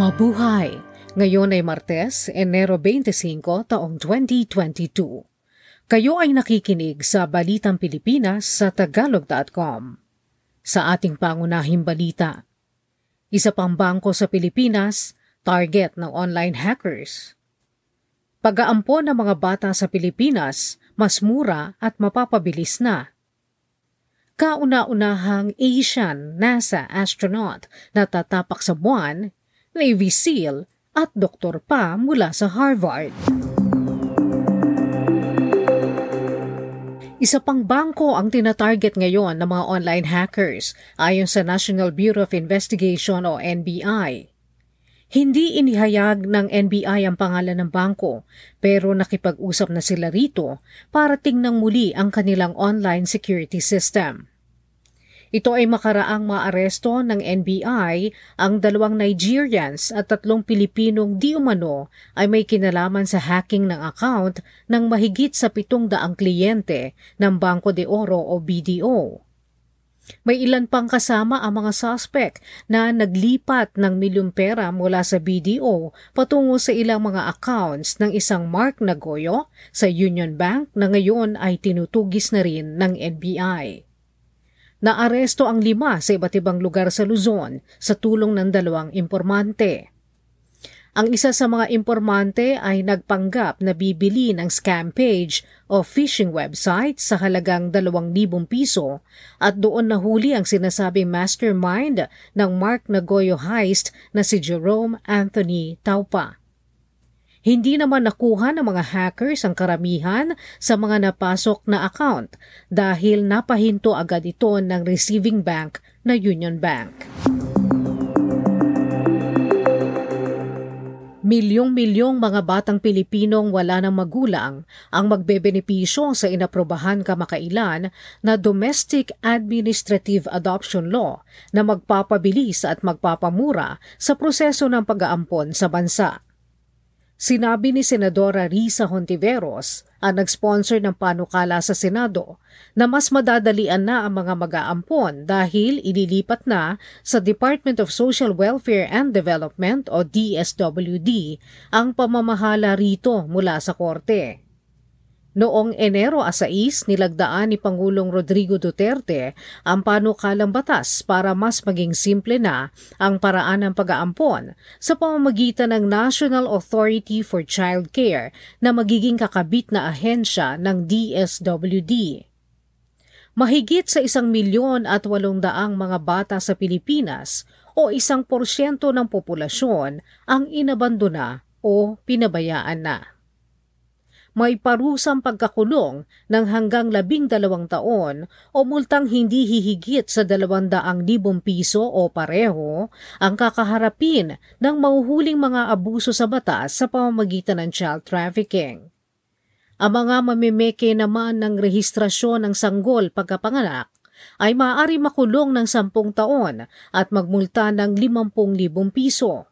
Mabuhay! Ngayon ay Martes, Enero 25, taong 2022. Kayo ay nakikinig sa Balitang Pilipinas sa Tagalog.com. Sa ating pangunahing balita, isa pang bangko sa Pilipinas, target ng online hackers. Pag-aampo ng mga bata sa Pilipinas, mas mura at mapapabilis na. Kauna-unahang Asian NASA astronaut na tatapak sa buwan Navy SEAL at doktor pa mula sa Harvard. Isa pang bangko ang tinatarget ngayon ng mga online hackers ayon sa National Bureau of Investigation o NBI. Hindi inihayag ng NBI ang pangalan ng bangko pero nakipag-usap na sila rito para tingnan muli ang kanilang online security system. Ito ay makaraang maaresto ng NBI ang dalawang Nigerians at tatlong Pilipinong di umano ay may kinalaman sa hacking ng account ng mahigit sa pitong daang kliyente ng Banco de Oro o BDO. May ilan pang kasama ang mga suspect na naglipat ng milyong pera mula sa BDO patungo sa ilang mga accounts ng isang Mark Nagoyo sa Union Bank na ngayon ay tinutugis na rin ng NBI. Naaresto ang lima sa iba't ibang lugar sa Luzon sa tulong ng dalawang impormante. Ang isa sa mga impormante ay nagpanggap na bibili ng scam page o phishing website sa halagang 2,000 piso at doon nahuli ang sinasabing mastermind ng Mark Nagoyo heist na si Jerome Anthony Taupa. Hindi naman nakuha ng mga hackers ang karamihan sa mga napasok na account dahil napahinto agad ito ng receiving bank na Union Bank. Milyong-milyong mga batang Pilipinong wala ng magulang ang magbebenepisyo sa inaprobahan kamakailan na Domestic Administrative Adoption Law na magpapabilis at magpapamura sa proseso ng pag-aampon sa bansa. Sinabi ni Senadora Risa Hontiveros, ang nag-sponsor ng panukala sa Senado, na mas madadalian na ang mga mag-aampon dahil ililipat na sa Department of Social Welfare and Development o DSWD ang pamamahala rito mula sa korte. Noong Enero 6, nilagdaan ni Pangulong Rodrigo Duterte ang panukalang batas para mas maging simple na ang paraan ng pag-aampon sa pamamagitan ng National Authority for Child Care na magiging kakabit na ahensya ng DSWD. Mahigit sa isang milyon at walong daang mga bata sa Pilipinas o isang porsyento ng populasyon ang inabandona o pinabayaan na may parusang pagkakulong ng hanggang labing dalawang taon o multang hindi hihigit sa dalawang libong piso o pareho ang kakaharapin ng mauhuling mga abuso sa batas sa pamamagitan ng child trafficking. Ang mga mamimeke naman ng rehistrasyon ng sanggol pagkapanganak ay maaari makulong ng sampung taon at magmulta ng limampung libong piso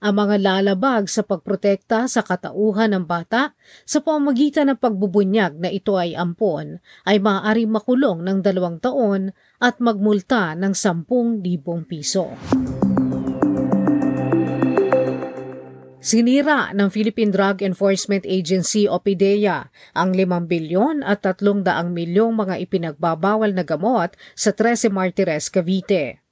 ang mga lalabag sa pagprotekta sa katauhan ng bata sa pamamagitan ng pagbubunyag na ito ay ampon ay maaari makulong ng dalawang taon at magmulta ng 10,000 piso. Sinira ng Philippine Drug Enforcement Agency o PIDEA ang 5 bilyon at 300 milyong mga ipinagbabawal na gamot sa 13 Martires, Cavite.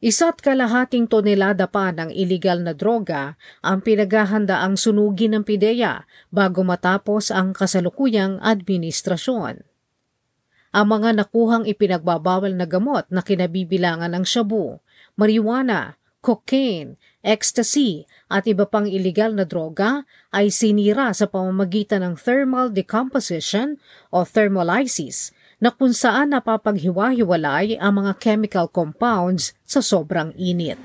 Isa't kalahating tonelada pa ng ilegal na droga ang pinaghahandaang sunugin ng PIDEA bago matapos ang kasalukuyang administrasyon. Ang mga nakuhang ipinagbabawal na gamot na kinabibilangan ng shabu, marijuana, cocaine, ecstasy at iba pang ilegal na droga ay sinira sa pamamagitan ng thermal decomposition o thermolysis na kung saan napapaghiwa-hiwalay ang mga chemical compounds sa sobrang init.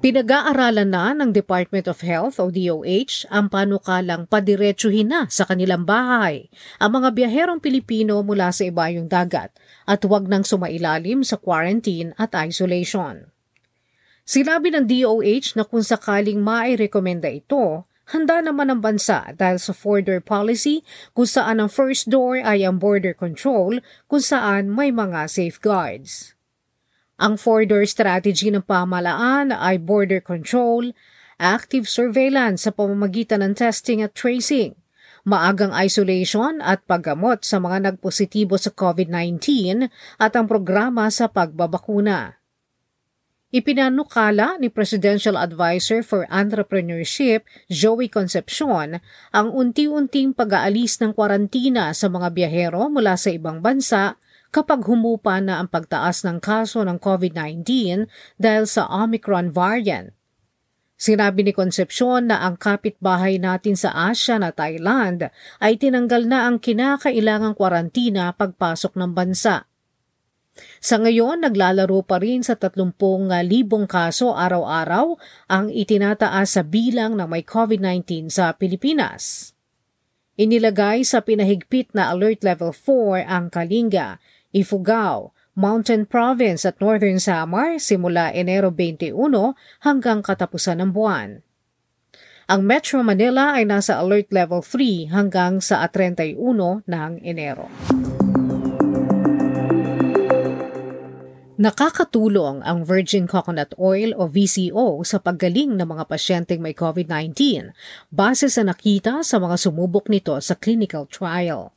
Pinag-aaralan na ng Department of Health o DOH ang panukalang padiretsuhin na sa kanilang bahay ang mga biyaherong Pilipino mula sa ibayong dagat at huwag nang sumailalim sa quarantine at isolation. Sinabi ng DOH na kung sakaling mairekomenda ito, Handa naman ang bansa dahil sa four-door policy kung saan ang first door ay ang border control kung saan may mga safeguards. Ang four-door strategy ng pamalaan ay border control, active surveillance sa pamamagitan ng testing at tracing, maagang isolation at paggamot sa mga nagpositibo sa COVID-19 at ang programa sa pagbabakuna. Ipinanukala ni Presidential Advisor for Entrepreneurship, Joey Concepcion, ang unti-unting pag-aalis ng kwarantina sa mga biyahero mula sa ibang bansa kapag humupa na ang pagtaas ng kaso ng COVID-19 dahil sa Omicron variant. Sinabi ni Concepcion na ang kapitbahay natin sa Asia na Thailand ay tinanggal na ang kinakailangang kwarantina pagpasok ng bansa. Sa ngayon, naglalaro pa rin sa 30,000 kaso araw-araw ang itinataas sa bilang ng may COVID-19 sa Pilipinas. Inilagay sa pinahigpit na Alert Level 4 ang Kalinga, Ifugao, Mountain Province at Northern Samar simula Enero 21 hanggang katapusan ng buwan. Ang Metro Manila ay nasa Alert Level 3 hanggang sa 31 ng Enero. Nakakatulong ang virgin coconut oil o VCO sa paggaling ng mga pasyenteng may COVID-19 base sa nakita sa mga sumubok nito sa clinical trial.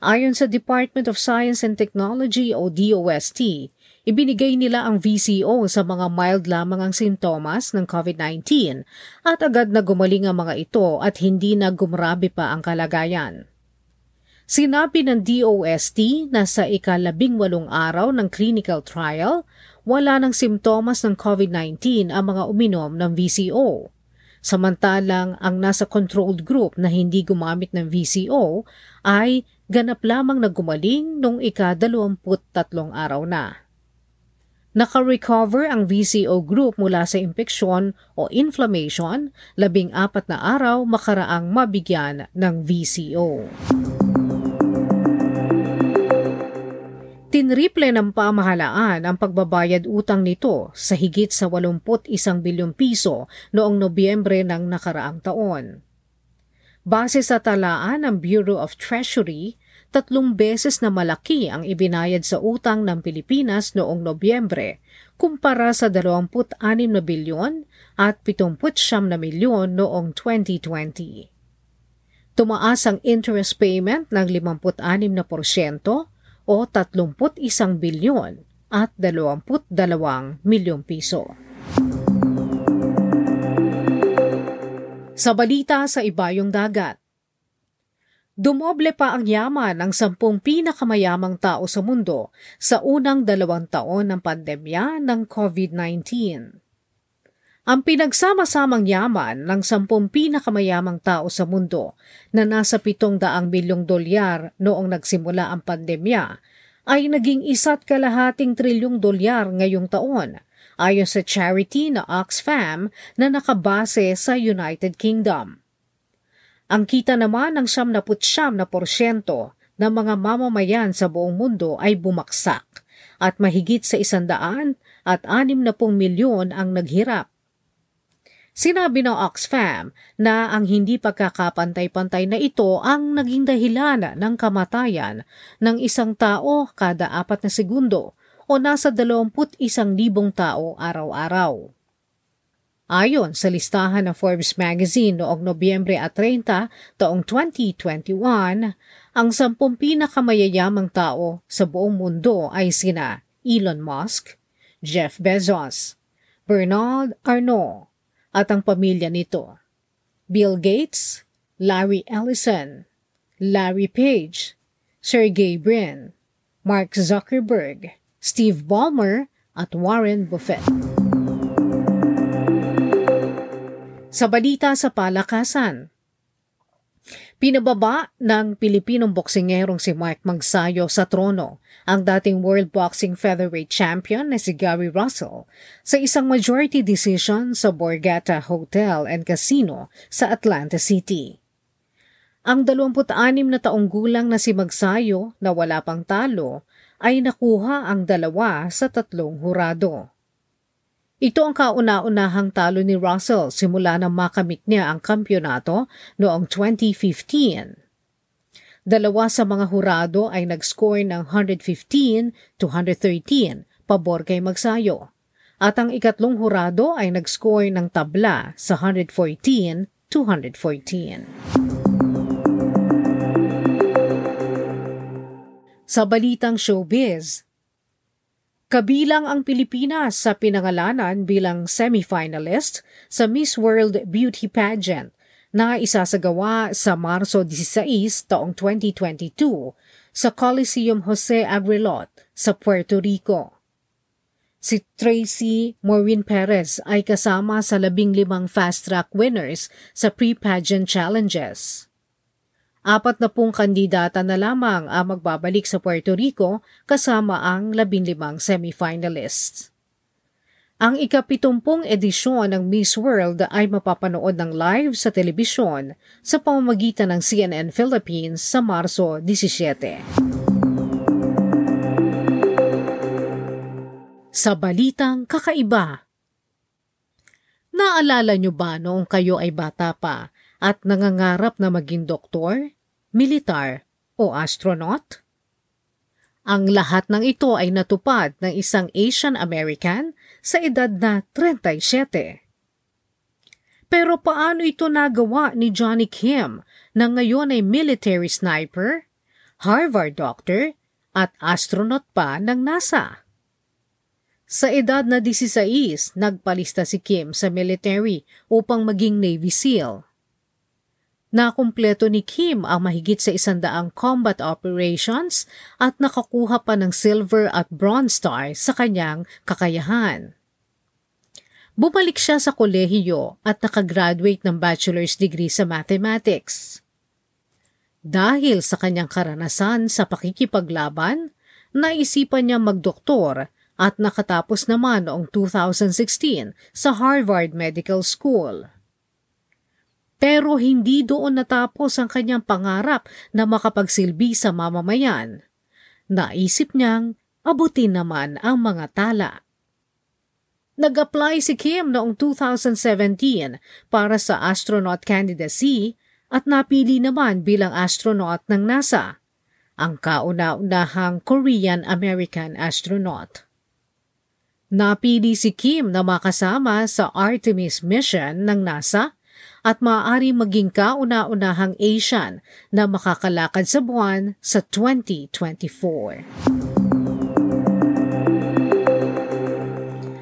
Ayon sa Department of Science and Technology o DOST, ibinigay nila ang VCO sa mga mild lamang ang sintomas ng COVID-19 at agad na gumaling ang mga ito at hindi na gumrabe pa ang kalagayan. Sinabi ng DOST na sa ikalabing walong araw ng clinical trial, wala ng simptomas ng COVID-19 ang mga uminom ng VCO. Samantalang ang nasa controlled group na hindi gumamit ng VCO ay ganap lamang na gumaling nung ika-23 araw na. Naka-recover ang VCO group mula sa impeksyon o inflammation, labing apat na araw makaraang mabigyan ng VCO. Tinriple ng pamahalaan ang pagbabayad utang nito sa higit sa 81 bilyong piso noong Nobyembre ng nakaraang taon. Base sa talaan ng Bureau of Treasury, tatlong beses na malaki ang ibinayad sa utang ng Pilipinas noong Nobyembre kumpara sa 26 na bilyon at 79 na milyon noong 2020. Tumaas ang interest payment ng 56 na porsyento o 31 bilyon at 22 milyong piso. Sa balita sa ibayong dagat, Dumoble pa ang yaman ng sampung pinakamayamang tao sa mundo sa unang dalawang taon ng pandemya ng COVID-19. Ang pinagsama-samang yaman ng sampung pinakamayamang tao sa mundo na nasa 700 bilyong dolyar noong nagsimula ang pandemya ay naging isa't kalahating trilyong dolyar ngayong taon ayon sa charity na Oxfam na nakabase sa United Kingdom. Ang kita naman ng 79 na porsyento ng mga mamamayan sa buong mundo ay bumaksak at mahigit sa isandaan at anim na pong milyon ang naghirap Sinabi ng Oxfam na ang hindi pagkakapantay-pantay na ito ang naging dahilan ng kamatayan ng isang tao kada apat na segundo o nasa 21,000 tao araw-araw. Ayon sa listahan ng Forbes magazine noong Nobyembre at 30 taong 2021, ang sampung pinakamayayamang tao sa buong mundo ay sina Elon Musk, Jeff Bezos, Bernard Arnault, at ang pamilya nito. Bill Gates, Larry Ellison, Larry Page, Sergey Brin, Mark Zuckerberg, Steve Ballmer at Warren Buffett. Sa balita sa palakasan, Pinababa ng Pilipinong boksingerong si Mark Magsayo sa trono ang dating World Boxing Featherweight Champion na si Gary Russell sa isang majority decision sa Borgata Hotel and Casino sa Atlanta City. Ang 26 na taong gulang na si Magsayo na wala pang talo ay nakuha ang dalawa sa tatlong hurado. Ito ang kauna-unahang talo ni Russell simula nang makamit niya ang kampyonato noong 2015. Dalawa sa mga hurado ay nag-score ng 115 to 113 pabor kay magsayo. At ang ikatlong hurado ay nag-score ng tabla sa 114-214. Sa balitang showbiz, Kabilang ang Pilipinas sa pinangalanan bilang semifinalist sa Miss World Beauty Pageant na isasagawa sa Marso 16 taong 2022 sa Coliseum Jose Agrelot sa Puerto Rico. Si Tracy Maureen Perez ay kasama sa labing limang fast-track winners sa pre-pageant challenges. Apat na pong kandidata na lamang ang magbabalik sa Puerto Rico kasama ang labinlimang semifinalists. Ang ikapitumpong edisyon ng Miss World ay mapapanood ng live sa telebisyon sa pamamagitan ng CNN Philippines sa Marso 17. Sa balitang kakaiba, Naalala niyo ba noong kayo ay bata pa at nangangarap na maging doktor, militar o astronaut? Ang lahat ng ito ay natupad ng isang Asian American sa edad na 37. Pero paano ito nagawa ni Johnny Kim na ngayon ay military sniper, Harvard doctor at astronaut pa ng NASA? Sa edad na 16, nagpalista si Kim sa military upang maging Navy SEAL. Nakumpleto ni Kim ang mahigit sa isandaang combat operations at nakakuha pa ng silver at bronze star sa kanyang kakayahan. Bumalik siya sa kolehiyo at nakagraduate ng bachelor's degree sa mathematics. Dahil sa kanyang karanasan sa pakikipaglaban, naisipan niya magdoktor at nakatapos naman noong 2016 sa Harvard Medical School. Pero hindi doon natapos ang kanyang pangarap na makapagsilbi sa mamamayan. Naisip niyang abutin naman ang mga tala. Nag-apply si Kim noong 2017 para sa astronaut candidacy at napili naman bilang astronaut ng NASA, ang kauna-unahang Korean-American astronaut. Napili si Kim na makasama sa Artemis mission ng NASA at maaari maging kauna-unahang Asian na makakalakad sa buwan sa 2024.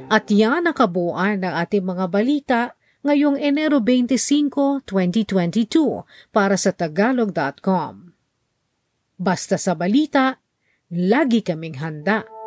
At yan ang kabuuan ng ating mga balita ngayong Enero 25, 2022 para sa Tagalog.com. Basta sa balita, lagi kaming handa.